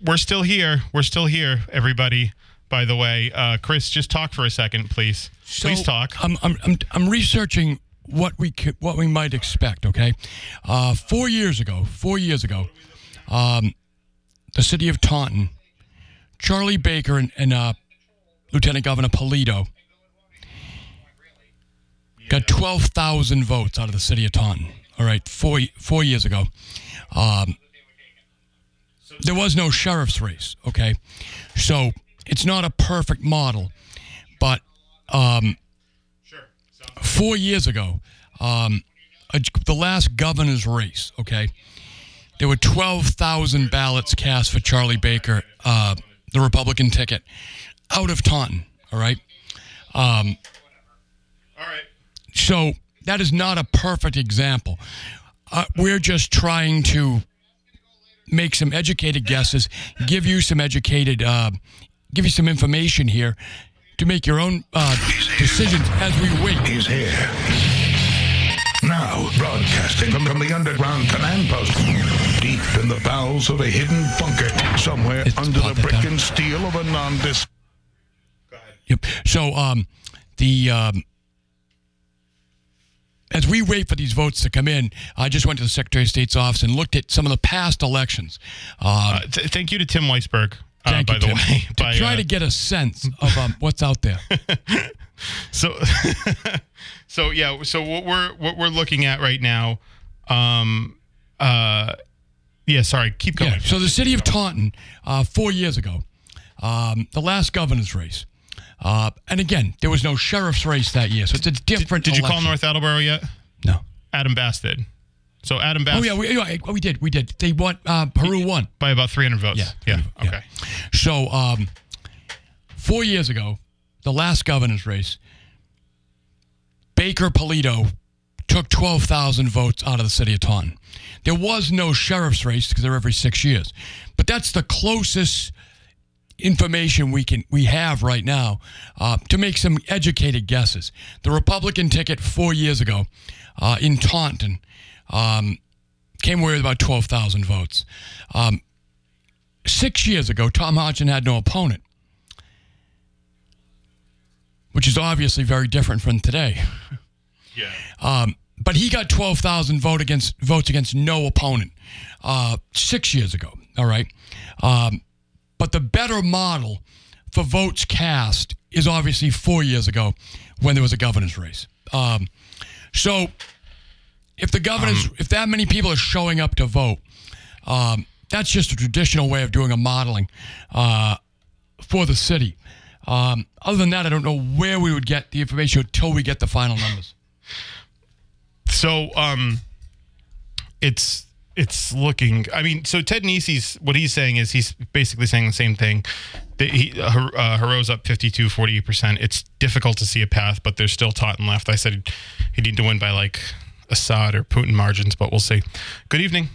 we're still here. We're still here, everybody. By the way, uh, Chris, just talk for a second, please. So, please talk. I'm, I'm, I'm, I'm researching what we could, what we might expect. Okay, uh, four years ago, four years ago, um, the city of Taunton, Charlie Baker and, and uh, Lieutenant Governor Polito got twelve thousand votes out of the city of Taunton. All right, four four years ago. Um, there was no sheriff's race. Okay, so it's not a perfect model, but um, four years ago, um, a, the last governor's race, okay, there were 12,000 ballots cast for Charlie Baker, uh, the Republican ticket, out of Taunton, all right? Um, All right. so that is not a perfect example. Uh, we're just trying to make some educated guesses, give you some educated, uh, give you some information here to make your own uh, decisions as we wait. He's here. Now, broadcasting from, from the underground command post, deep in the bowels of a hidden bunker, somewhere It's under the brick down. and steel of a nondescript. Yep. So um, the um, as we wait for these votes to come in, I just went to the Secretary of State's office and looked at some of the past elections. Uh, th- thank you to Tim Weisberg. Uh, by you, the Tim, way, to by, try uh, to get a sense of um, what's out there. So, so yeah. So what we're what we're looking at right now, um, uh, yeah. Sorry, keep going. Yeah. So the city of Taunton, uh, four years ago, um, the last governor's race, uh, and again, there was no sheriff's race that year, so it's a different. Did you call. North Attleboro yet? No. Adam Bass did. So Adam Bass Oh yeah, we, we did. We did. They won. Uh, Peru won. by about 300 votes. Yeah. Yeah. Yeah. Okay. So, um, four years ago, the last governor's race, Baker Polito took 12,000 votes out of the city of Taunton. There was no sheriff's race because they're every six years. But that's the closest information we can we have right now uh, to make some educated guesses. The Republican ticket four years ago uh, in Taunton um, came away with about 12,000 votes. Um, six years ago, Tom Hodgson had no opponent, which is obviously very different from today. Yeah. Um, but he got 12,000 vote against, votes against no opponent uh, six years ago. All right. Um, but the better model for votes cast is obviously four years ago when there was a governor's race. Um, so if the governor's, if that many people are showing up to vote, um, that's just a traditional way of doing a modeling uh, for the city. Um, other than that, I don't know where we would get the information until we get the final numbers. So um, it's it's looking. I mean, so Ted Nesi's what he's saying is he's basically saying the same thing. That he uh, Her- uh, Heroux's up 52, 48 percent. It's difficult to see a path, but there's still Taunton left. I said he'd need to win by like Assad or Putin margins, but we'll see. Good evening.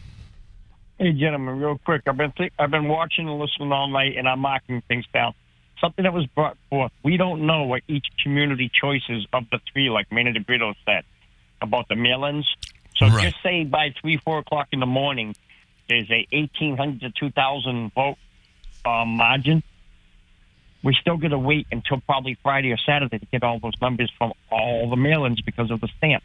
Hey, gentlemen, real quick. I've been think, I've been watching and listening all night, and I'm marking things down. Something that was brought forth. We don't know what each community choices of the three, like Maynard DeBrito said, about the mail-ins. So Right. just say by three, four o'clock in the morning, there's a 1,800 to 2,000 vote um, margin. We're still going to wait until probably Friday or Saturday to get all those numbers from all the mail-ins because of the stamp.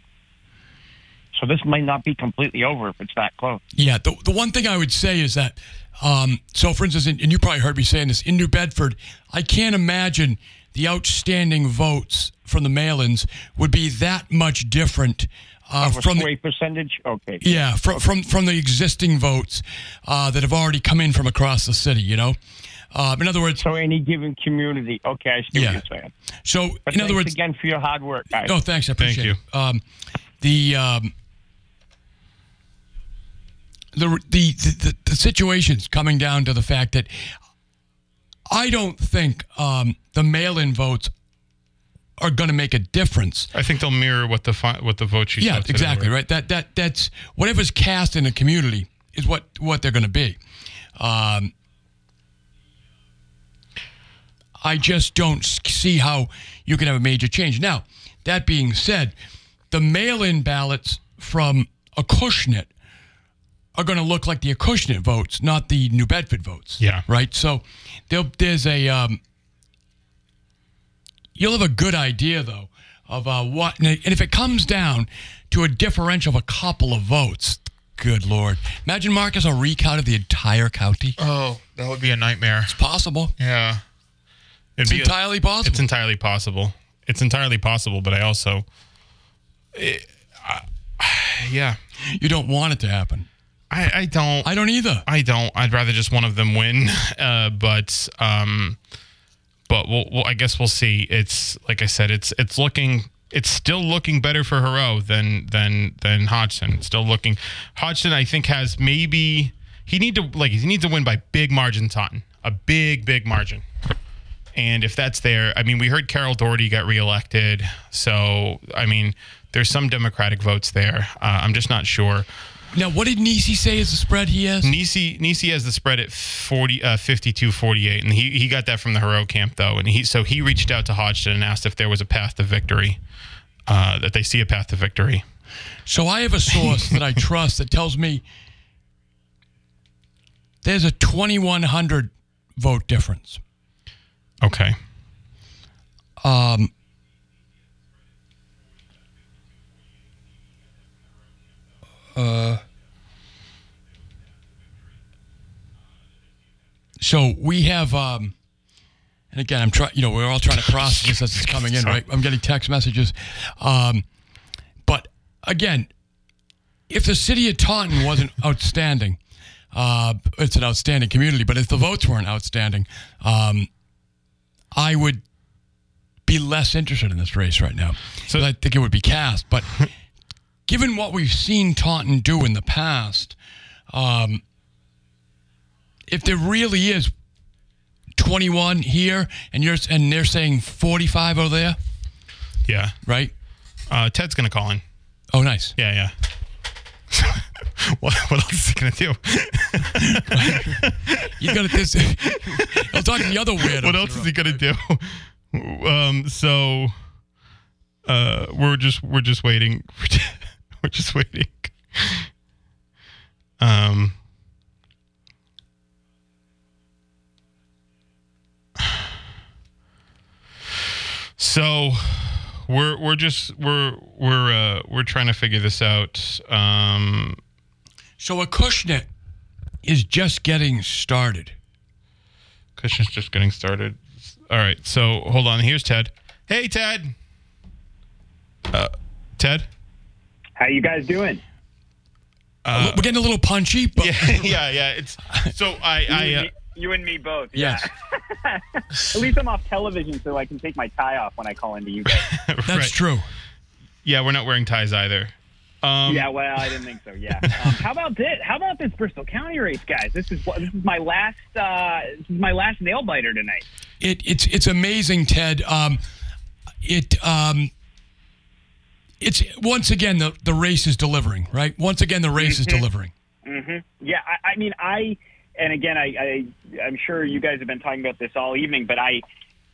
So this might not be completely over if it's that close. Yeah, the, the one thing I would say is that, um, so for instance, and and you probably heard me saying this, in New Bedford, I can't imagine the outstanding votes from the mail ins would be that much different uh, Of a from the, percentage? Okay. yeah, from, from, from the existing votes uh, that have already come in from across the city, you know? Um, in other words, So any given community. Okay, I see Yeah. what you're saying. so But in other words, again for your hard work, guys. Oh, thanks. I Thank appreciate it. Um, the, um, the, the, the, the situation's coming down to the fact that I don't think um, the mail-in votes are going to make a difference. I think they'll mirror what the fi- what the vote sheet. Yeah, exactly right. That that that's whatever's cast in the community is what what they're going to be. Um, I just don't see how you can have a major change. Now, that being said, the mail-in ballots from Acushnet are going to look like the Acushnet votes, not the New Bedford votes. Yeah. Right. So there's a um, you'll have a good idea though of uh, what, and if it comes down to a differential of a couple of votes, good lord, imagine Marcus a recount of the entire county. Oh, that would be a nightmare. It's possible. Yeah. It'd It's be a- entirely possible. It's entirely possible. It's entirely possible, but I also, it, I- yeah, you don't want it to happen. I, I don't. I don't either. I don't. I'd rather just one of them win. Uh, but um, but we'll, we'll, I guess we'll see. It's like I said. It's it's looking. It's still looking better for Heroux than than than Hodgson. Still looking. Hodgson, I think, has maybe he need to like he needs to win by big margin. Taunton, a big big margin. And if that's there, I mean, we heard Carol Doherty got reelected. So, I mean, there's some Democratic votes there. Uh, I'm just not sure. Now, what did Nesi say is the spread he has? Nesi Nesi has the spread at 40 uh, 52 48 and he he got that from the Heroux camp though and he so he reached out to Hodgson and asked if there was a path to victory uh, that they see a path to victory. So I have a source that I trust that tells me there's a 2100 vote difference. Okay. Um, uh, so we have, um, and again, I'm trying. You know, we're all trying to process this as it's coming in, right? I'm getting text messages, um, but again, if the city of Taunton wasn't outstanding, uh, it's an outstanding community. But if the votes weren't outstanding, um, I would be less interested in this race right now. So- So I think it would be cast. But given what we've seen Taunton do in the past, um, if there really is 21 here and you're and they're saying 45 over there, Yeah. right? Uh, Ted's going to call in. Oh, nice. Yeah, yeah. what, what else is he going to do? You got. This. I'll talk to the other weirdo. what else is he going to do? Um so uh we're just we're just waiting. We're just waiting. Um So we're we're just we're we're uh we're trying to figure this out. Um So Acushnet is just getting started. Cushion's just getting started. All right, so hold on. Here's Ted. Hey, Ted. Uh, Ted. How you guys doing? We're getting a little punchy, but Yeah, yeah, yeah. It's so I I you, uh, and me, you and me both. yes, Yeah. At least I'm off television, so I can take my tie off when I call into you guys. that's right. true. Yeah, we're not wearing ties either. Um, yeah, well, I didn't think so. Yeah. Um, how about this? How about this Bristol County race, guys? This is this is my last. Uh, this is my last nail biter tonight. It, it's it's amazing, Ted. Um, it um, it's once again the the race is delivering, right? Once again, the race is mm-hmm. delivering. Mm-hmm. Yeah, I, I mean, I and again, I, I I'm sure you guys have been talking about this all evening, but I,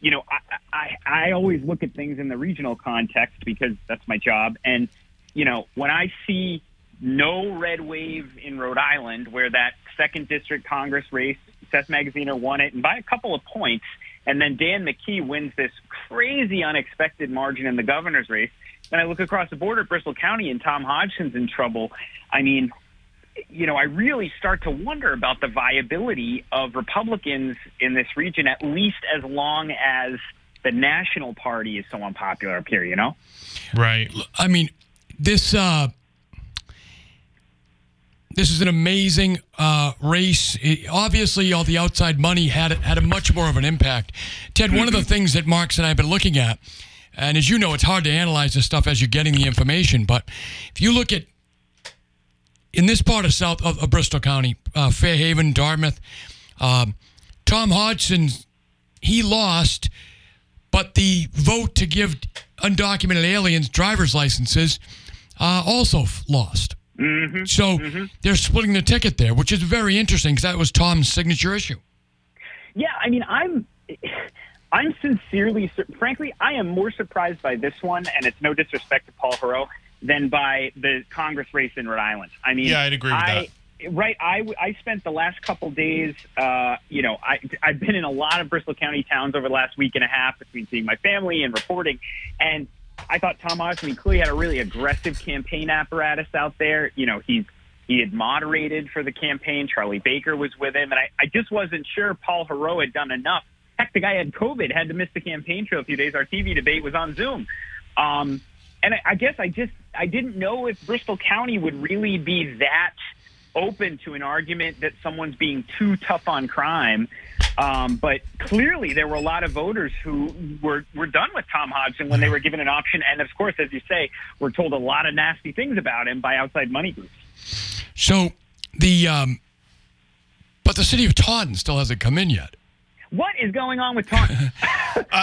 you know, I, I I always look at things in the regional context because that's my job, and you know, when I see no red wave in Rhode Island, where that second district Congress race, Seth Magaziner won it, and by a couple of points, and then Dan McKee wins this crazy, unexpected margin in the governor's race. And I look across the border at Bristol County, and Tom Hodgson's in trouble. I mean, you know, I really start to wonder about the viability of Republicans in this region, at least as long as the national party is so unpopular up here, you know? Right. I mean, this uh, this is an amazing uh, race. It- obviously, all the outside money had had a much more of an impact. Ted, one of the things that Marks and I have been looking at, and as you know, it's hard to analyze this stuff as you're getting the information. But if you look at in this part of South of, of Bristol County, uh, Fairhaven, Dartmouth, um, Tom Hodgson, he lost, but the vote to give undocumented aliens driver's licenses uh, also f- lost. Mm-hmm. So they're splitting the ticket there, which is very interesting because that was Tom's signature issue. Yeah, I mean, I'm, I'm sincerely, frankly, I am more surprised by this one, and it's no disrespect to Paul Heroux, than by the Congress race in Rhode Island. I mean, Yeah, I'd agree with I, that. right. I, I spent the last couple days, uh, you know, I, I've been in a lot of Bristol County towns over the last week and a half between seeing my family and reporting. And I thought Tom Hodgson clearly had a really aggressive campaign apparatus out there. You know, he's he had moderated for the campaign. Charlie Baker was with him, and I, I just wasn't sure Paul Heroux had done enough. Heck, the guy had COVID, had to miss the campaign trail a few days. Our TV debate was on Zoom. Um, and I, I guess I just I didn't know if Bristol County would really be that open to an argument that someone's being too tough on crime. Um, but clearly, there were a lot of voters who were were done with Tom Hodgson when they were given an option, and of course, as you say, were told a lot of nasty things about him by outside money groups. So the um, but the city of Taunton still hasn't come in yet. What is going on with Taunton?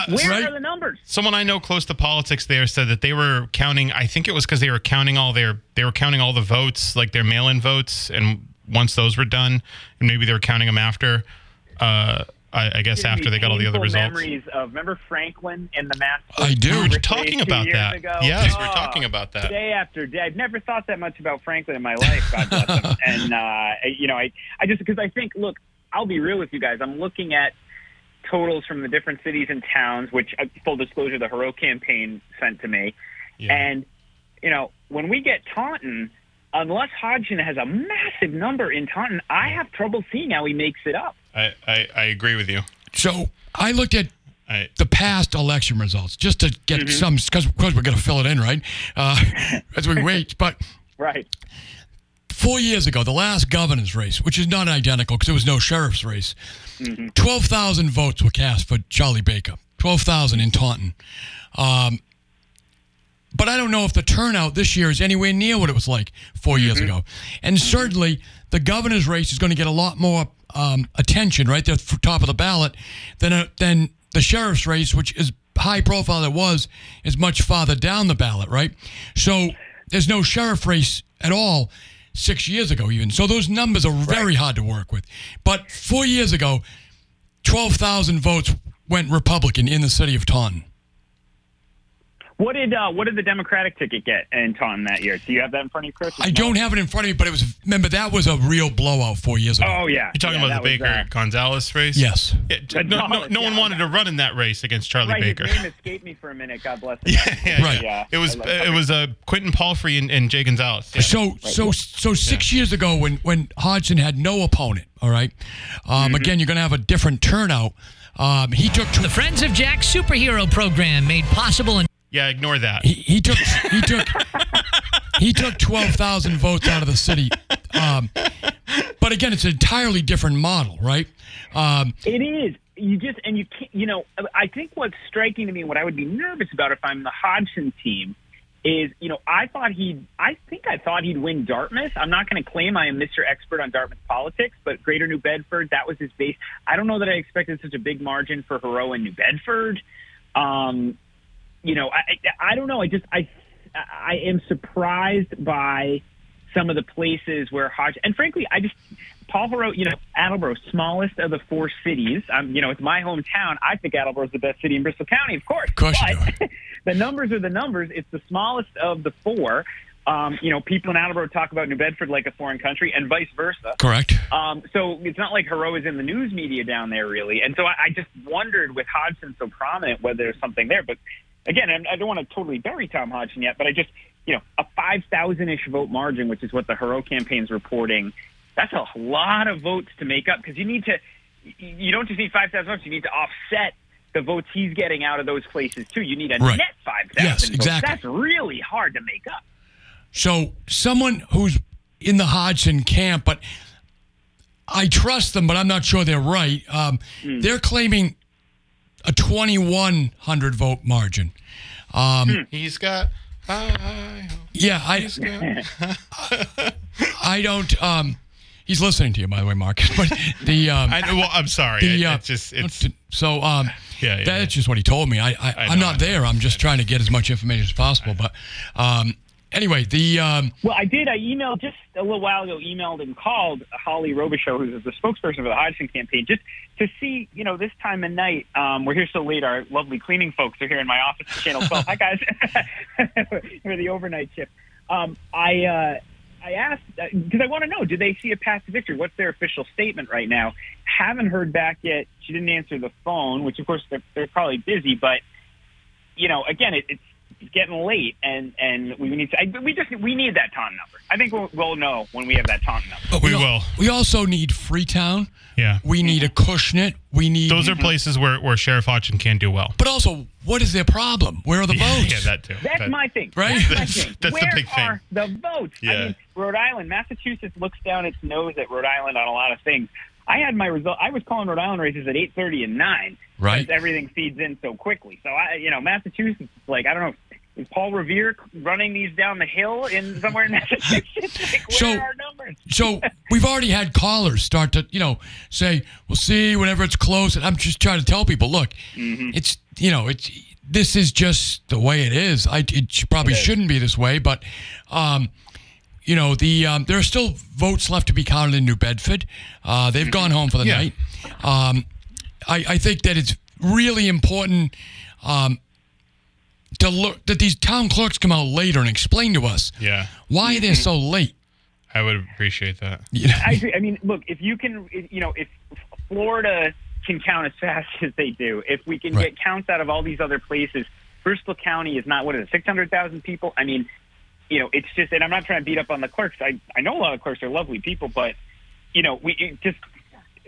Where right. are the numbers? Someone I know close to politics there said that they were counting. I think it was because they were counting all their they were counting all the votes, like their mail-in votes, and once those were done, and maybe they were counting them after. Uh, I, I guess after they got all the other results. Memories of remember Franklin and the mass. I do. We're talking about that. ago? Yes, Oh, we're talking about that. Day after day, I've never thought that much about Franklin in my life. God bless him. and uh, you know, I, I just because I think, look, I'll be real with you guys. I'm looking at totals from the different cities and towns, which, uh, full disclosure, the Heroux campaign sent to me. Yeah. And you know, when we get Taunton, unless Hodgson has a massive number in Taunton, I have trouble seeing how he makes it up. I, I, I agree with you. So I looked at I, the past election results just to get Mm-hmm. some because we're going to fill it in, right? Uh, as we wait, but. Right. Four years ago, the last governor's race, which is not identical because there was no sheriff's race, 12,000 votes were cast for Charlie Baker. 12,000 in Taunton. Um, but I don't know if the turnout this year is anywhere near what it was like 4 years ago. And certainly, the governor's race is going to get a lot more um, attention right there at the top of the ballot than, a, than the sheriff's race, which is high profile it was, is much farther down the ballot, right? So there's no sheriff race at all six years ago, even. So those numbers are very hard to work with. But four years ago, 12,000 votes went Republican in the city of Taunton. What did uh, what did the Democratic ticket get in Taunton that year? Do you have that in front of you, Chris? I don't have it in front of me, but it was, remember, that was a real blowout four years ago. Oh yeah, you're talking Yeah, about the that was, Baker uh, Gonzalez race. Yes. Yeah, no, no, Gonzalez, no one yeah. wanted to run in that race against Charlie right, Baker. his name escaped me for a minute. God bless him. yeah, yeah, Right. yeah. It was I love- it was uh, Quentin Palfrey and, and Jay Gonzalez. Yeah. So so so six years ago when when Hodgson had no opponent, all right. Um, Mm-hmm. Again, you're going to have a different turnout. Um, he took tw- The Friends of Jack superhero program made possible in yeah, ignore that. he, he took he took he took twelve thousand votes out of the city. Um, but again, it's an entirely different model, right? Um, It is. You just and you can't. You know, I think what's striking to me, what I would be nervous about if I'm the Hodgson team, is you know I thought he'd. I think I thought he'd win Dartmouth. I'm not going to claim I am Mr. Expert on Dartmouth politics, but Greater New Bedford that was his base. I don't know that I expected such a big margin for Heroux in New Bedford. Um, you know, I, I don't know. I just I I am surprised by some of the places where Hodge and frankly, I just Paul Heroux, you know, Attleboro, smallest of the four cities. Um, you know, it's my hometown. I think Attleboro is the best city in Bristol County, of course. Of course but the numbers are the numbers. It's the smallest of the four. Um, you know, people in Attleboro talk about New Bedford like a foreign country, and vice versa. correct. Um, so it's not like Heroux is in the news media down there, really. And so I, I just wondered with Hodgson so prominent whether there's something there. But again, I don't want to totally bury Tom Hodgson yet, but I just, you know, a 5,000 ish vote margin, which is what the Heroux campaign's reporting, that's a lot of votes to make up because you need to, you don't just need 5,000 votes, you need to offset the votes he's getting out of those places too. You need a Right. net 5,000 Yes, votes. exactly. That's really hard to make up. So someone who's in the Hodgson camp, but I trust them, but I'm not sure they're right. Um, Hmm. They're claiming a 2,100 vote margin. Um, He's got. I Yeah, I, I don't. Um, he's listening to you, by the way, Mark. But the um, I, well, I'm sorry. the uh, it's just it's so um, Yeah, yeah, that's yeah. just what he told me. I, I, I am not I there. I'm just trying to get as much information as possible. But um, anyway, the um, Well, I did. I emailed just a little while ago. Emailed and called Holly Robichaux, who's the spokesperson for the Hodgson campaign, just to see, you know, this time of night. Um, we're here so late. Our lovely cleaning folks are here in my office, Channel 12. Hi, guys. for the overnight shift. Um, I. Uh, I asked because I want to know: Do they see a path to victory? What's their official statement right now? Haven't heard back yet. She didn't answer the phone, which of course they're, they're probably busy. But you know, again, it, it's getting late, and and we need to. I, we just we need that Taunton number. I think we'll, we'll know when we have that Taunton number. But We al- will. We also need Freetown. Yeah. We need Acushnet. We need. Those are places where, where Sheriff Hodgson can do well. But also, what is their problem? Where are the Yeah, votes? yeah, that too. That's That- my thing. Right? That's, my That's- thing. that's the Where big thing. are the votes? I Yeah. mean, Rhode Island, Massachusetts looks down its nose at Rhode Island on a lot of things. I had my result. I was calling Rhode Island races at eight thirty and nine. Right. because Everything feeds in so quickly. So I, you know, Massachusetts. Like I don't know. Is Paul Revere running these down the hill in somewhere in Massachusetts? Like, where So- are our numbers? So we've already had callers start to, you know, say, "We'll see whenever it's close." And I'm just trying to tell people, look, Mm-hmm. it's you know, it's this is just the way it is. I it probably shouldn't be this way, but um, you know, the um, there are still votes left to be counted in New Bedford. Uh, they've gone home for the Yeah. night. Um, I, I think that it's really important. Um, to look that these town clerks come out later and explain to us Yeah. why they're so late. I would appreciate that. You know? I agree. I mean, look, if you can, you know, if Florida can count as fast as they do, if we can Right. get counts out of all these other places, Bristol County is not what is it, six hundred thousand people. I mean, you know, it's just, and I'm not trying to beat up on the clerks. I I know a lot of clerks are lovely people, but you know, we just.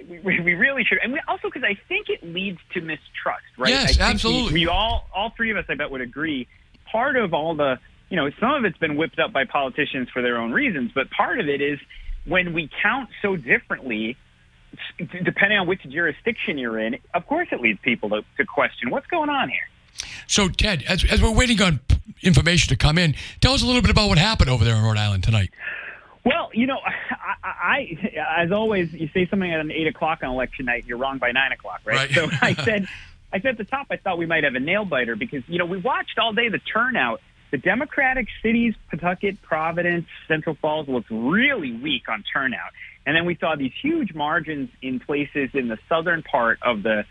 We, we really should, and we also because I think it leads to mistrust, right? Yes, I think we- absolutely. We, all, all three of us, I bet, would agree. Part of all the, you know, some of it's been whipped up by politicians for their own reasons, but part of it is when we count so differently, depending on which jurisdiction you're in, of course it leads people to, to question what's going on here. So, Ted, as, as we're waiting on information to come in, tell us a little bit about what happened over there in Rhode Island tonight. Well, you know, I, I, I as always, you say something at an eight o'clock on election night, you're wrong by nine o'clock, right? Right. So I said, I said at the top, I thought we might have a nail biter because you know we watched all day the turnout. The Democratic cities, Pawtucket, Providence, Central Falls, looked really weak on turnout, and then we saw these huge margins in places in the southern part of the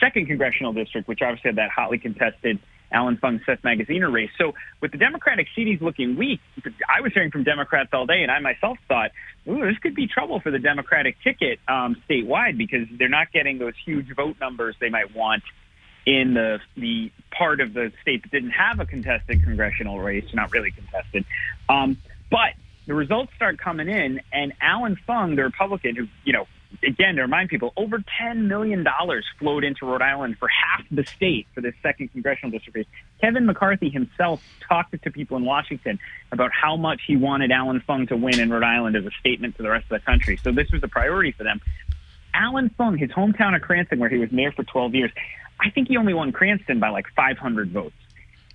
second congressional district, which obviously had that hotly contested Alan Fung Seth Magaziner race. So with the Democratic cities looking weak, I was hearing from Democrats all day, and I myself thought, ooh, this could be trouble for the Democratic ticket um, statewide because they're not getting those huge vote numbers they might want in the the part of the state that didn't have a contested congressional race, not really contested. Um, but the results start coming in, and Alan Fung, the Republican, who you know, again to remind people, over ten million dollars flowed into Rhode Island for half the state for this second congressional district race. Kevin McCarthy himself talked to people in Washington about how much he wanted Alan Fung to win in Rhode Island as a statement to the rest of the country. So this was a priority for them. Alan Fung, his hometown of Cranston, where he was mayor for 12 years, I think he only won Cranston by like 500 votes.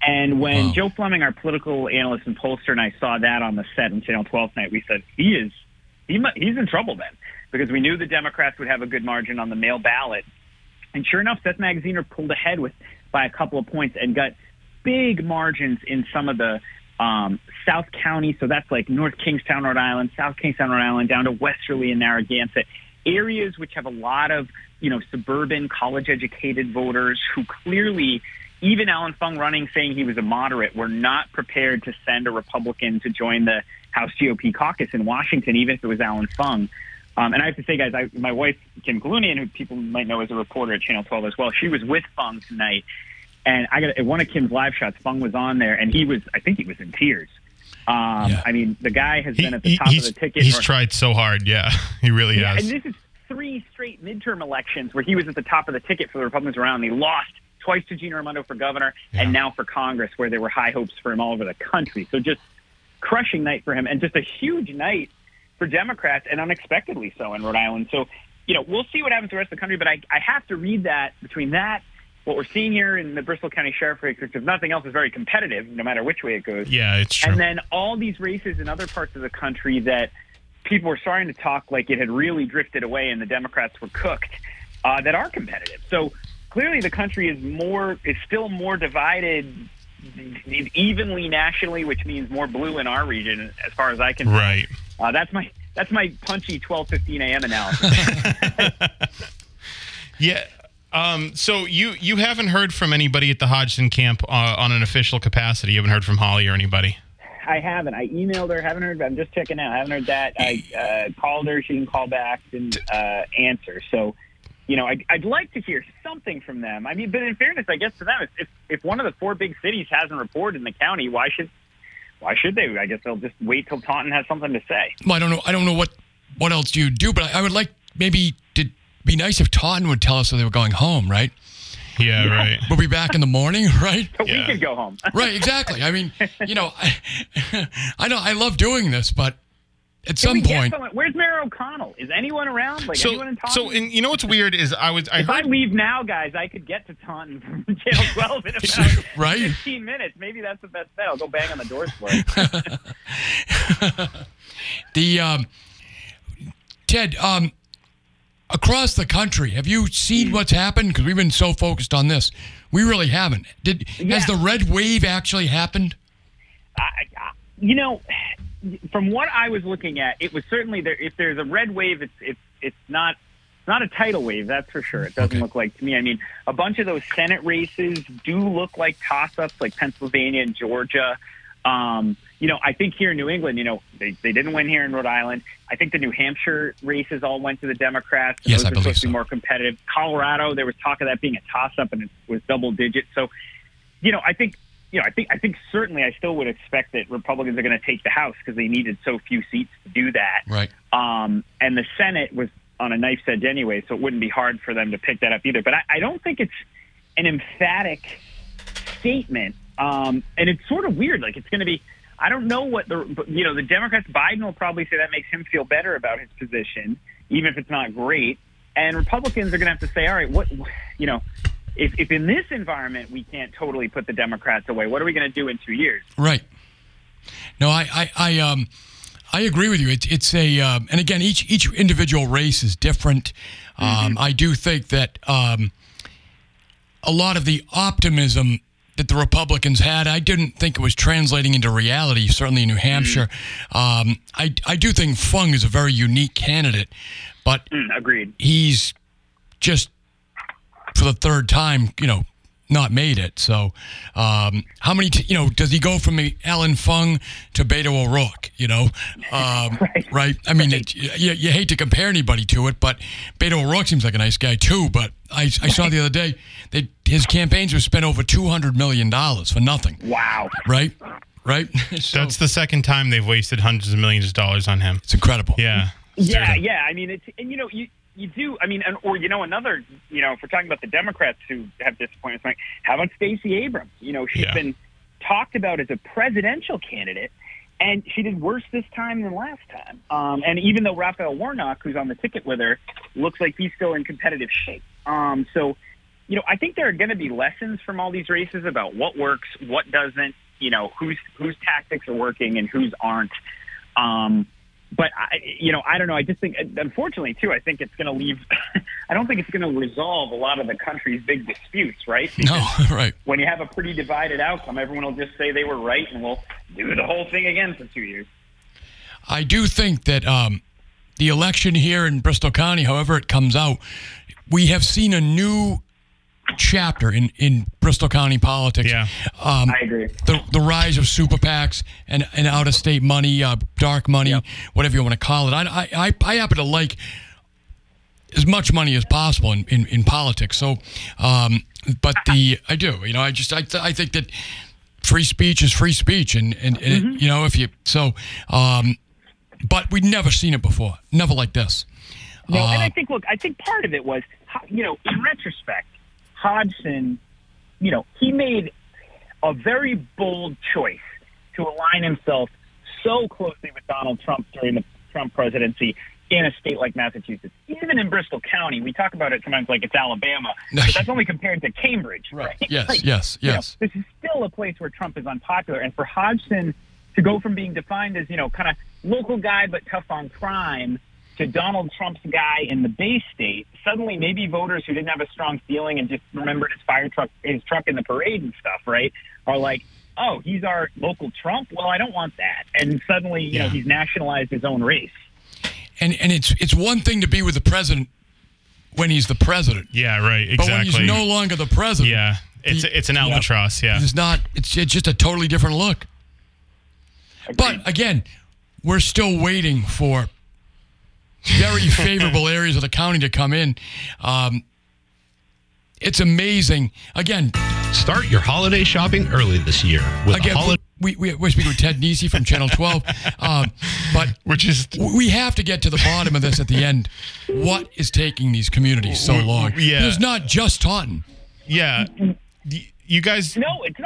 And when Wow. Joe Fleming, our political analyst and pollster, and I saw that on the set on Channel 12 tonight, we said he is he mu- he's in trouble then because we knew the Democrats would have a good margin on the mail ballot. And sure enough, Seth Magaziner pulled ahead with by a couple of points and got big margins in some of the um, South County. So that's like North Kingstown, Rhode Island, South Kingstown, Rhode Island, down to Westerly and Narragansett, areas which have a lot of you know suburban, college-educated voters who clearly. Even Alan Fung running saying he was a moderate, were not prepared to send a Republican to join the House GOP caucus in Washington, even if it was Alan Fung. Um, and I have to say, guys, I, my wife, Kim Kalunian, who people might know as a reporter at Channel 12 as well, she was with Fung tonight. And I got at one of Kim's live shots, Fung was on there, and he was, I think he was in tears. Um, Yeah. I mean, the guy has He, been at the he- top of the ticket. he's for- tried so hard. Yeah, he really yeah, has. and this is three straight midterm elections where he was at the top of the ticket for the Republicans around. And he lost twice to Gina Raimondo for governor, and now for Congress, where there were high hopes for him all over the country. So just crushing night for him, and just a huge night for Democrats, and unexpectedly so in Rhode Island. So you know, we'll see what happens to the rest of the country, but I, I have to read that between that. What we're seeing here in the Bristol County Sheriff which if nothing else is very competitive, no matter which way it goes. yeah, it's true. And then all these races in other parts of the country that people were starting to talk like it had really drifted away and the Democrats were cooked, uh, that are competitive. So clearly the country is more is still more divided evenly nationally, which means more blue in our region, as far as I can. right. Uh, that's my that's my punchy 12:15 a.m. analysis. Yeah. Um, so you you haven't heard from anybody at the Hodgson camp uh, on an official capacity. You haven't heard from Holly or anybody. I haven't. I emailed her. Haven't heard. I'm just checking out. I Haven't heard that. I uh, called her. She didn't call back. Didn't uh, answer. So, you know, I, I'd like to hear something from them. I mean, but in fairness, I guess to them, if if, if one of the four big cities hasn't reported in the county, why should why should they? I guess they'll just wait till Taunton has something to say. Well, I don't know. I don't know what what else you do, but I, I would like maybe to be nice if Taunton would tell us that they were going home. Right? Yeah, right. We'll be back in the morning. Right? But we Yeah. could go home. Right. Exactly. I mean, you know, I, I know I love doing this, but at Can some point, someone- where's Mayor O'Connell? Is anyone around? Like So, anyone in Taunton? so, and you know what's weird is I was I if I leave now, guys, I could get to Taunton from Channel 12 in about Right? 15 minutes. Maybe that's the best bet. I'll go bang on the doors for it. the um, Ted, um, across the country, have you seen what's happened? Because we've been so focused on this, we really haven't. Did has the red wave actually happened? I, I, you know, from what I was looking at, it was certainly there. If there's a red wave, it's it's it's not it's not a tidal wave, that's for sure. It doesn't Okay. look like to me. I mean, a bunch of those Senate races do look like toss-ups, like Pennsylvania and Georgia. Um, you know, I think here in New England, you know, they, they didn't win here in Rhode Island. I think the New Hampshire races all went to the Democrats. Yes, Those I are supposed to be more competitive. Colorado, there was talk of that being a toss-up, and it was double digits. So, you know, I think, you know, I think, I think certainly, I still would expect that Republicans are going to take the House because they needed so few seats to do that. Right. Um, and the Senate was on a knife's edge anyway, so it wouldn't be hard for them to pick that up either. But I, I don't think it's an emphatic statement. Um, and it's sort of weird. Like it's going to be. I don't know what the you know the Democrats. Biden will probably say that makes him feel better about his position, even if it's not great. And Republicans are going to have to say, all right, what you know, if if in this environment we can't totally put the Democrats away, what are we going to do in two years? Right. No, I, I, I, um, I agree with you. It's, it's a, um, and again, each each individual race is different. Um, I do think that um, a lot of the optimism that the Republicans had, I didn't think it was translating into reality. Certainly in New Hampshire, um, I, I do think Fung is a very unique candidate, but Mm, agreed. he's just for the third time, you know, not made it. So, um, how many, t- you know, does he go from Alan Fung to Beto O'Rourke? You know, um, right. I mean, it, you, you hate to compare anybody to it, but Beto O'Rourke seems like a nice guy too. But I, I saw the other day that his campaigns were spent over two hundred million dollars for nothing. Wow. Right. Right. so, that's the second time they've wasted hundreds of millions of dollars on him. it's incredible. Yeah. Yeah, yeah. I mean, it's and you know you you do. I mean, and, or you know another. You know, if we're talking about the Democrats who have disappointments, like how about Stacey Abrams? You know, she's Yeah. been talked about as a presidential candidate, and she did worse this time than last time. Um, and even though Raphael Warnock, who's on the ticket with her, looks like he's still in competitive shape. Um, so, you know, I think there are going to be lessons from all these races about what works, what doesn't. You know, whose whose tactics are working and whose aren't. Um, but I, you know, I don't know. I just think, unfortunately, too, I think it's going to leave. I don't think it's going to resolve a lot of the country's big disputes, right? No. Right. When you have a pretty divided outcome, everyone will just say they were right, and we'll do the whole thing again for two years. I do think that um, the election here in Bristol County, however it comes out, we have seen a new chapter in, in Bristol County politics. Yeah. Um, I agree. the, the rise of super PACs and, and out of state money, uh, dark money, whatever you want to call it. I, I, I, I happen to like as much money as possible in, in, in politics. So, um, but the I do, you know, I just I, th- I think that free speech is free speech, and and, and it, you know if you so, um, but we'd never seen it before, never like this. No, and Uh, I think, look, I think part of it was, you know, in retrospect, Hodgson, you know, he made a very bold choice to align himself so closely with Donald Trump during the Trump presidency in a state like Massachusetts. Even in Bristol County, we talk about it sometimes like it's Alabama, but that's only compared to Cambridge, right? Yes, Like, yes, you know, yes. this is still a place where Trump is unpopular. And for Hodgson to go from being defined as, you know, kind of local guy but tough on crime to Donald Trump's guy in the Bay State, suddenly maybe voters who didn't have a strong feeling and just remembered his fire truck, his truck in the parade and stuff, right, are like, oh, he's our local Trump. Well, I don't want that. And suddenly, you know, he's nationalized his own race. and and it's it's one thing to be with the president when he's the president, Yeah, right. Exactly. But when he's no longer the president, yeah. It's he- it's an albatross, yeah. It's not. It's, it's just a totally different look. But again, we're still waiting for very favorable areas of the county to come in. Um, it's amazing. Again, Start your holiday shopping early this year with again, a holiday. we, we, we're speaking with Ted Nesi from Channel 12. Um, but Which is we have to get to the bottom of this at the end. What is taking these communities so long? Yeah. It's not just Taunton. yeah. You guys No, it's not.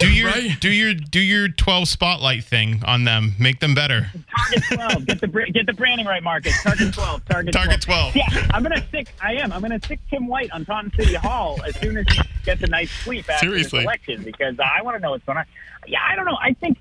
Do your Right? do your do your 12 spotlight thing on them. Make them better. Target 12. Get the get the branding right, Marcus. Target 12. Target 12. Target 12. Yeah, I'm gonna stick. I am. I'm gonna stick Tim White on Taunton City Hall as soon as he gets a nice sleep after Seriously. this election because I want to know what's going on. Yeah, I don't know. I think,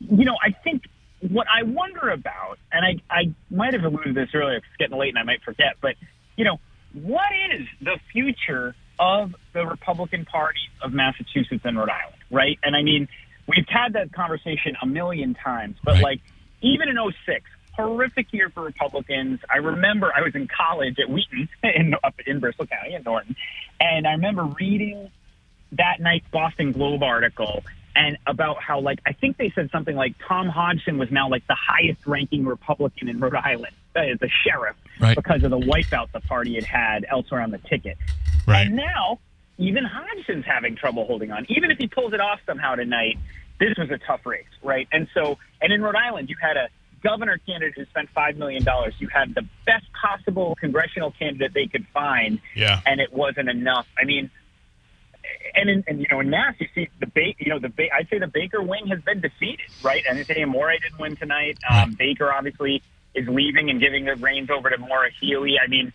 you know, I think what I wonder about, and I I might have alluded to this earlier. 'cause It's getting late and I might forget, but you know, what is the future of the Republican Party of Massachusetts and Rhode Island, right? And I mean, we've had that conversation a million times, but Right. like even in 06, horrific year for Republicans. I remember I was in college at Wheaton in, up in Bristol County in Norton, and I remember reading that night's Boston Globe article and about how like I think they said something like Tom Hodgson was now like the highest ranking Republican in Rhode Island uh, as a sheriff Right. because of the wipeout the party had had elsewhere on the ticket. Right. And now even Hodgson's having trouble holding on. Even if he pulls it off somehow tonight, this was a tough race, right? And so, and in Rhode Island, you had a governor candidate who spent five million dollars. You had the best possible congressional candidate they could find, Yeah. and it wasn't enough. I mean, and in, and you know in Mass, you see the ba- you know the ba- I'd say the Baker wing has been defeated, right? And Anthony Amore didn't win tonight. Um, Baker obviously is leaving and giving the reins over to Maura Healey. I mean,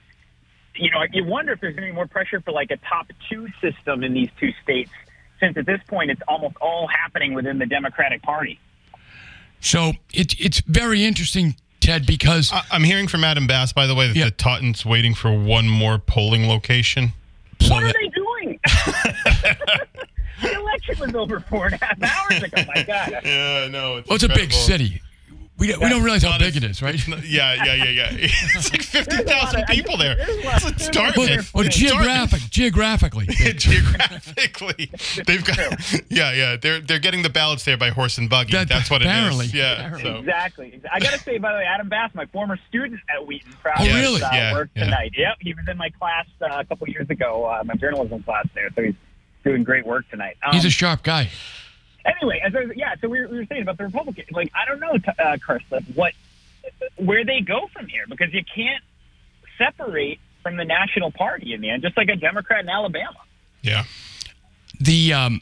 you know, you wonder if there's going to be more pressure for like a top two system in these two states, since at this point it's almost all happening within the Democratic Party. So it, it's very interesting, Ted, because I- I'm hearing from Adam Bass, by the way, that Yeah. the Tauntons waiting for one more polling location. so what are that- they doing? the election was over four and a half hours ago. My God. Yeah, no. It's well, it's a big city. We don't, we don't realize how big as- it is, right? Yeah, yeah, yeah, yeah. It's like There's a lot 50,000 people there. there's a It's there's a lot Dartmouth. of- Well, geographic, geographically. Geographically, they've got yeah, yeah. They're they're getting the ballots there by horse and buggy. That- That's what it apparently. is. Yeah. So. Exactly. I got to say, by the way, Adam Bass, my former student at Wheaton, proud Oh, of his, really? Uh, Yeah, work yeah. tonight. Yep, he was in my class uh, a couple years ago, uh, my journalism class there. So he's doing great work tonight. Um, He's a sharp guy. Anyway, as I was, yeah. So we were, we were saying about the Republicans. Like, I don't know, t- uh, Chris, what, where they go from here because you can't separate from the national party in the end, just like a Democrat in Alabama. Yeah. the um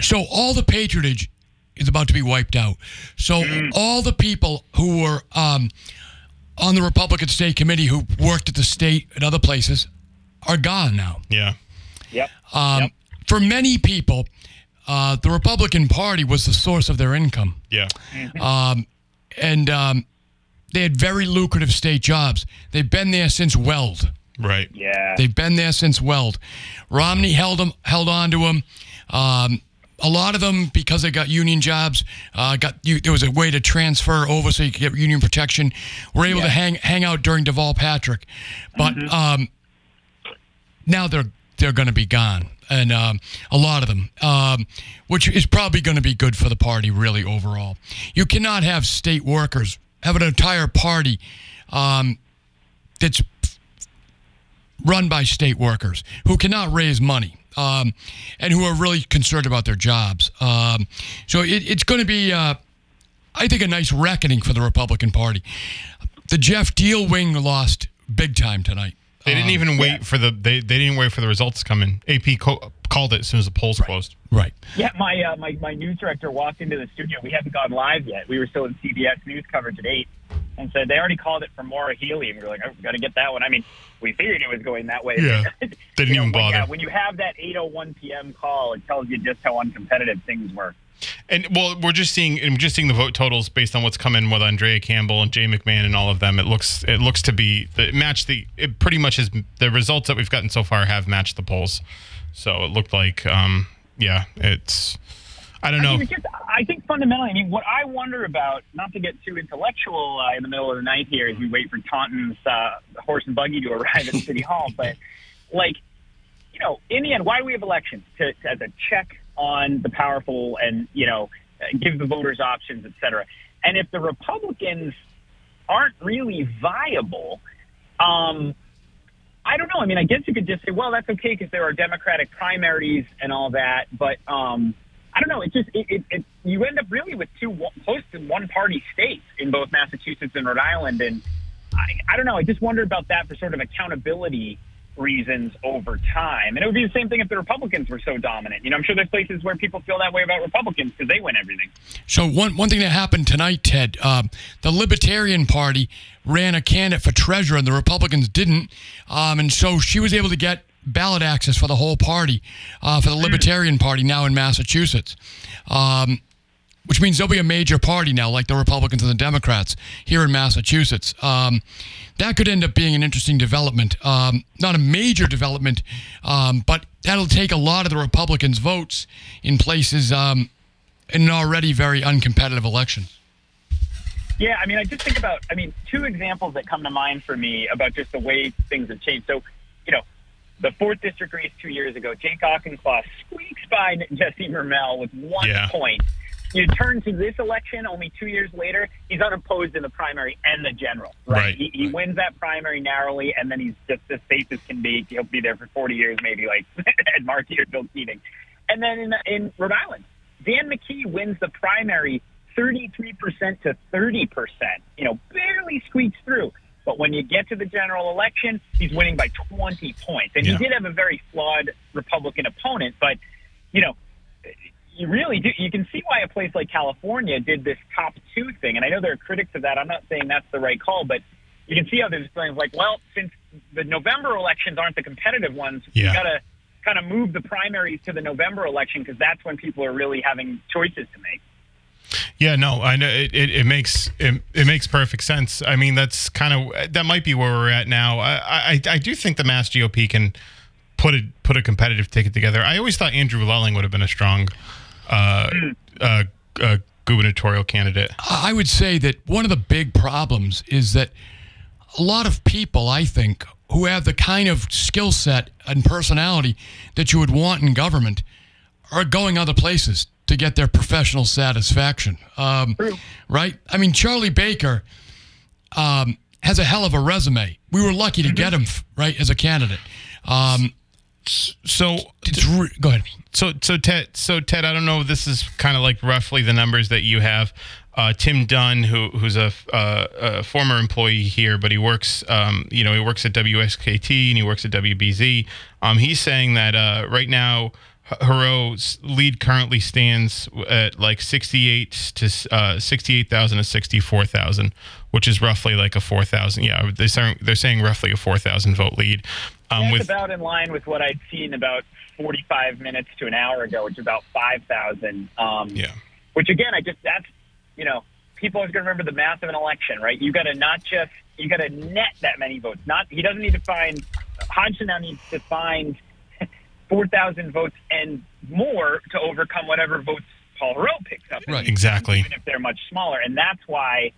so all the patronage is about to be wiped out so all the people who were um on the republican state committee who worked at the state and other places are gone now Yeah. Yep. um Yep. for many people uh the republican party was the source of their income Yeah. um and um they had very lucrative state jobs they've been there since weld Right. Yeah. They've been there since Weld. Romney held them, held on to them. Um, a lot of them, because they got union jobs, uh, got you, there was a way to transfer over so you could get union protection. Were able to hang hang out during Deval Patrick, but um, now they're they're going to be gone, and um, a lot of them, um, which is probably going to be good for the party, really overall. You cannot have state workers have an entire party um, that's run by state workers who cannot raise money um, and who are really concerned about their jobs. Um, so it, it's going to be, uh, I think, a nice reckoning for the Republican Party. The Geoff Diehl wing lost big time tonight. They didn't Um, even wait for the they, they didn't wait for the results to come in. AP co- called it as soon as the polls closed. Right. Yeah, my, uh, my my news director walked into the studio. We hadn't gone live yet. We were still in CBS News coverage at eight, and said they already called it for Maura Healey. And we were like, oh, we got to get that one. I mean, we figured it was going that way. Yeah. Didn't Didn't even when, bother. yeah, when you have that 8:01 p.m. call, it tells you just how uncompetitive things were. And well, we're just seeing and we're just seeing the vote totals based on what's coming with Andrea Campbell and Jay McMahon and all of them. It looks it looks to be the match the it pretty much is the results that we've gotten so far have matched the polls. So it looked like um yeah, it's I don't I know. mean, just, I think fundamentally, I mean, what I wonder about, not to get too intellectual uh, in the middle of the night here as we wait for Taunton's uh, horse and buggy to arrive at City Hall, but like, you know, in the end, why do we have elections? To, to, as a check on the powerful and, you know, give the voters options, et cetera. And if the Republicans aren't really viable, um, I don't know. I mean, I guess you could just say, well, that's okay because there are Democratic primaries and all that. But um, I don't know. It just it, it, it you end up really with two close to one party states in both Massachusetts and Rhode Island, and I, I don't know. I just wonder about that for sort of accountability reasons over time. And it would be the same thing if the Republicans were so dominant. You know, I'm sure there's places where people feel that way about Republicans because they win everything. So one one thing that happened tonight, Ted, uh, the Libertarian Party ran a candidate for treasurer, and the Republicans didn't, um, and so she was able to get ballot access for the whole party, uh, for the Libertarian Party now in Massachusetts. Um, which means there'll be a major party now, like the Republicans and the Democrats here in Massachusetts. Um, that could end up being an interesting development. Um, not a major development, um, but that'll take a lot of the Republicans' votes in places um, in an already very uncompetitive election. Yeah, I mean, I just think about, I mean, two examples that come to mind for me about just the way things have changed. So, you know, the fourth district race two years ago, Jake Auchincloss squeaks by Jesse Mermell with one Yeah. point. You turn to this election only two years later, he's unopposed in the primary and the general. Right. Right. He, he wins that primary narrowly, and then he's just as safe as can be. He'll be there for 40 years, maybe like Ed Markey or Bill Keating. And then in, in Rhode Island, Dan McKee wins the primary 33% to 30%. You know, barely squeaks through. But when you get to the general election, he's winning by 20 points. And Yeah. he did have a very flawed Republican opponent, but, you know, you really do. You can see why a place like California did this top two thing. And I know there are critics of that. I'm not saying that's the right call, but you can see how there's things like, well, since the November elections aren't the competitive ones, Yeah. we got to kind of move the primaries to the November election because that's when people are really having choices to make. Yeah, no, I know it, it, it makes it, it makes perfect sense. I mean, that's kind of that might be where we're at now. I, I I do think the Mass GOP can put a put a competitive ticket together. I always thought Andrew Lelling would have been a strong uh, uh, uh, gubernatorial candidate. I would say that one of the big problems is that a lot of people, I think, who have the kind of skill set and personality that you would want in government are going other places to get their professional satisfaction. Um, right? I mean, Charlie Baker um, has a hell of a resume. We were lucky to get him, right, as a candidate. Um, So it's re- go ahead. So so Ted so Ted, I don't know. This is kind of like roughly the numbers that you have. Uh, Tim Dunn, who who's a, uh, a former employee here, but he works, um, you know, he works at WSKT and he works at WBZ. Um, he's saying that uh, right now, Heroux's lead currently stands at like sixty-eight to uh, sixty-eight thousand to sixty-four thousand, which is roughly like a four thousand. Yeah, they're saying, they're saying roughly a four thousand vote lead. Um, That's with about in line with what I'd seen about 45 minutes to an hour ago, which is about 5,000. Um, yeah. Which again, I just that's you know people are going to remember the math of an election, right? You got to not just you got to net that many votes. Not he doesn't need to find Hodgson now needs to find 4,000 votes and more to overcome whatever votes Paul Heroux picks up. Right. Exactly. Even if they're much smaller, and that's why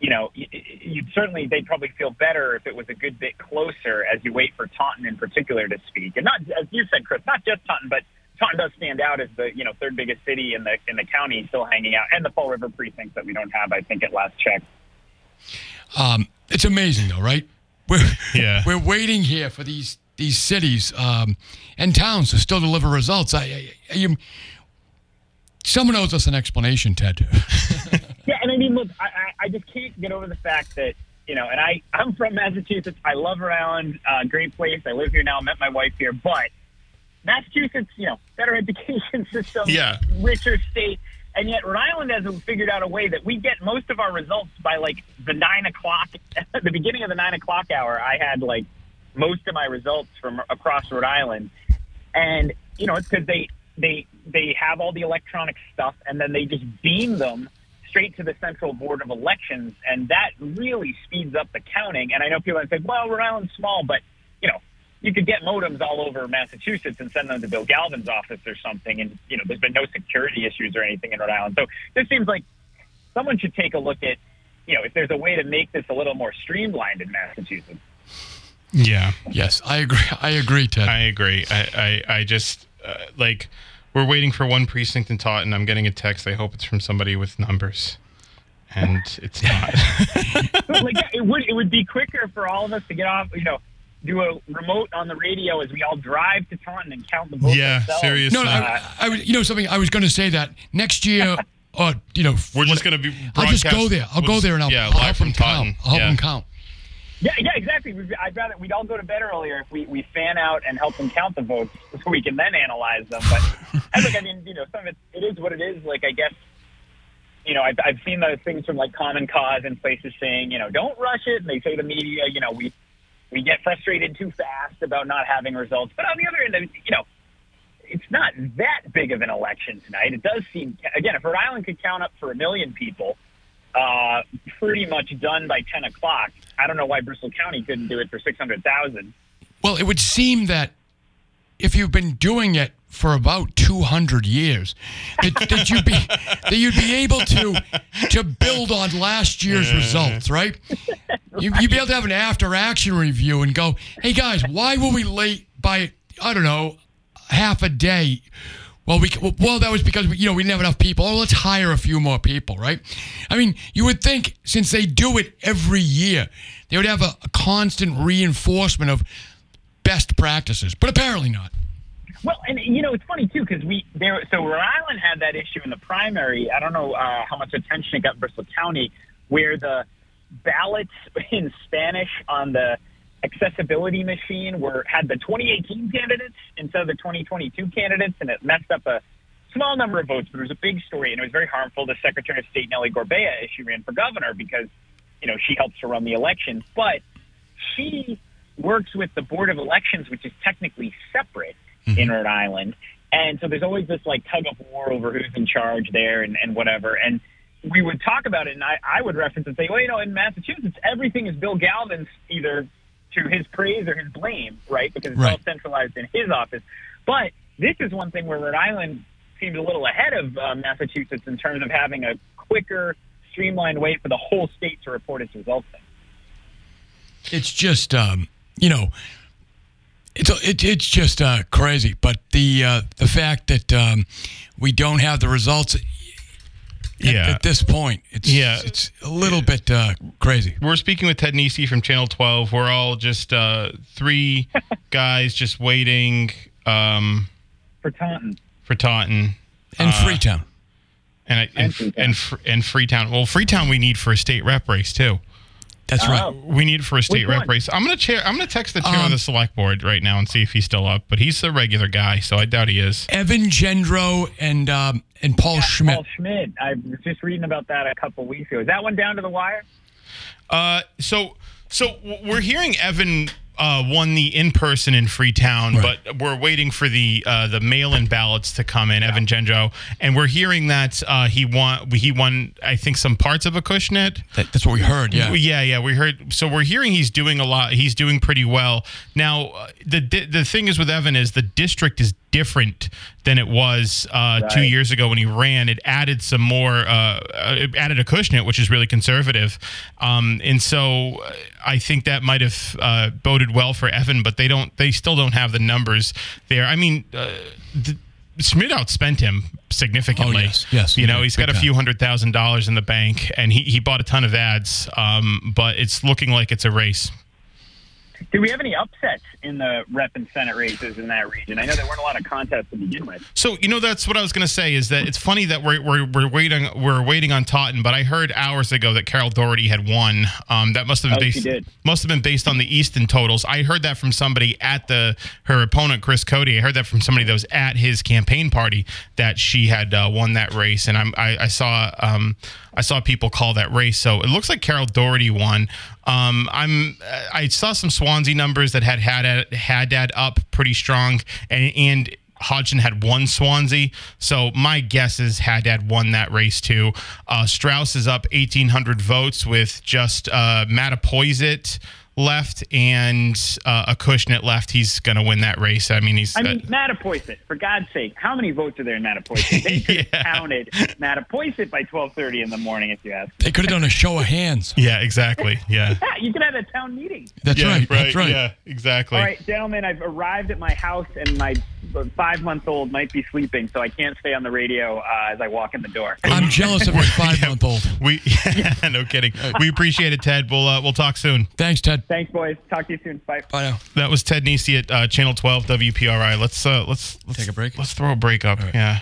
you know, you, you certainly they'd probably feel better if it was a good bit closer as you wait for Taunton in particular to speak, and not as you said, Chris, not just Taunton, but Taunton does stand out as the you know third biggest city in the in the county, still hanging out, and the Fall River precinct that we don't have, I think, at last check. Um, it's amazing, though, right? We're Yeah. we're waiting here for these these cities um, and towns to still deliver results. I, I, I you, someone owes us an explanation, Ted. Yeah, and I mean, look, I, I, I just can't get over the fact that you know, and I I'm from Massachusetts. I love Rhode Island, uh, great place. I live here now. Met my wife here, but Massachusetts, you know, better education system, Yeah. richer state, and yet Rhode Island hasn't figured out a way that we get most of our results by like the nine o'clock, the beginning of the nine o'clock hour. I had like most of my results from across Rhode Island, and you know, it's because they they they have all the electronic stuff, and then they just beam them straight to the Central Board of Elections, and that really speeds up the counting. And I know people are saying, "Well, Rhode Island's small," but you know, you could get modems all over Massachusetts and send them to Bill Galvin's office or something, and you know, there's been no security issues or anything in Rhode Island. So this seems like someone should take a look at, you know, if there's a way to make this a little more streamlined in Massachusetts. Yeah. yes, I agree. I agree, Ted. I agree. I I, I just uh, like we're waiting for one precinct in Taunton. I'm getting a text. I hope it's from somebody with numbers, and it's not. like it would it would be quicker for all of us to get off. You know, do a remote on the radio as we all drive to Taunton and count the votes. yeah, ourselves. seriously. No, no, I, I was, you know something. I was going to say that next year, uh, you know, we're just gonna be. I'll just go there. I'll we'll go there and I'll, yeah, I'll live help from them Taunton. count. I'll help yeah. them count. Yeah, yeah, exactly. I'd rather we'd all go to bed earlier if we, we fan out and help them count the votes so we can then analyze them. But and look, I mean, you know, some of it it is what it is. Like I guess, you know, I've I've seen those things from like Common Cause and places saying, you know, don't rush it, and they say the media, you know, we we get frustrated too fast about not having results. But on the other end, you know, it's not that big of an election tonight. It does seem again, if Rhode Island could count up for a million people uh, pretty much done by 10 o'clock. I don't know why Bristol County couldn't do it for 600,000. Well, it would seem that if you've been doing it for about 200 years, that, that you'd be that you'd be able to to build on last year's results, right? You, you'd be able to have an after action review and go, "Hey guys, why were we late by I don't know half a day?" Well, we well that was because we, you know we didn't have enough people. Oh, let's hire a few more people, right? I mean, you would think since they do it every year, they would have a, a constant reinforcement of best practices, but apparently not. Well, and you know it's funny too because we there. So Rhode Island had that issue in the primary. I don't know uh, how much attention it got in Bristol County, where the ballots in Spanish on the accessibility machine were had the 2018 candidates instead of the 2022 candidates, and it messed up a small number of votes. But it was a big story, and it was very harmful to Secretary of State Nellie Gorbea as she ran for governor because you know she helps to run the elections, but she works with the Board of Elections, which is technically separate mm-hmm. in Rhode Island. And so there's always this like tug of war over who's in charge there and, and whatever. And we would talk about it, and I, I would reference and say, well, you know, in Massachusetts, everything is Bill Galvin's either to his praise or his blame, right? Because it's all centralized in his office. But this is one thing where Rhode Island seems a little ahead of uh, Massachusetts in terms of having a quicker, streamlined way for the whole state to report its results. in. It's just, um, you know, it's it, it's just uh, crazy. But the uh, the fact that um, we don't have the results Yeah. at this point, it's Yeah. it's a little bit uh, crazy. We're speaking with Ted Nesi from Channel 12. We're all just uh, three guys just waiting um, For Taunton. for Taunton. And Uh, Freetown. And, I, and, And Freetown. and, Fr- and Freetown. Well, Freetown we need for a state rep race too. That's Oh. right. We need it for a state rep one? race. I'm gonna chair. I'm gonna text the chair of Um, the select board right now and see if he's still up. But he's a regular guy, so I doubt he is. Evan Gendreau and um, and Paul Schmid. Paul Schmid. I was just reading about that a couple weeks ago. Is that one down to the wire? Uh, so so we're hearing Evan uh, won the in person in Freetown, Right. but we're waiting for the uh, the mail in ballots to come in. Evan Gendreau, and we're hearing that uh, he won. He won. I think some parts of Acushnet. That- that's what we heard. Yeah. yeah, yeah. We heard. So we're hearing he's doing a lot. He's doing pretty well now. uh, The the thing is with Evan is the district is different than it was uh, two years ago when he ran. It added some more. Uh, uh, it added Acushnet, which is really conservative, um, and so uh, I think that might have uh, boded well for Evan. But they don't. They still don't have the numbers there. I mean. Uh, the, Schmid outspent him significantly. Oh, yes. Yes, You know, he's got a few hundred thousand dollars in the bank, and he, he bought a ton of ads. Um, but it's looking like it's a race. Do we have any upsets in the rep and senate races in that region? I know there weren't a lot of contests to begin with. So you know that's what I was going to say is that it's funny that we're, we're we're waiting we're waiting on Taunton, but I heard hours ago that Carol Doherty had won. Um, that must have been Oh, based did. must have been based on the Easton totals. I heard that from somebody at the her opponent Chris Cody. I heard that from somebody that was at his campaign party that she had uh, won that race, and I'm, I, I saw um, I saw people call that race. So it looks like Carol Doherty won. Um, I'm I saw some Swansea numbers that had had had Haddad up pretty strong, and and Hodgson had won Swansea, so my guess is Haddad won that race too. Uh, Straus is up 1,800 votes with just uh, Mattapoisett left and uh, Acushnet left. He's going to win that race. I mean, he's. I mean, Mattapoisett, for God's sake, how many votes are there in Mattapoisett? They could have Yeah. counted Mattapoisett by 12.30 in the morning, if you ask. They could have done a show of hands. yeah, exactly. Yeah. Yeah, you could have a town meeting. That's yeah, right. That's right. Yeah, exactly. All right, gentlemen, I've arrived at my house, and my five month old might be sleeping, so I can't stay on the radio uh, as I walk in the door. I'm jealous of your five month old. We no kidding. We appreciate it, Ted. We'll uh, we'll talk soon. Thanks, Ted. Thanks, boys. Talk to you soon. Bye. Bye now. That was Ted Nesi at uh, Channel 12 WPRI. Let's uh, let's let's Take a break? Let's throw a break up. Yeah.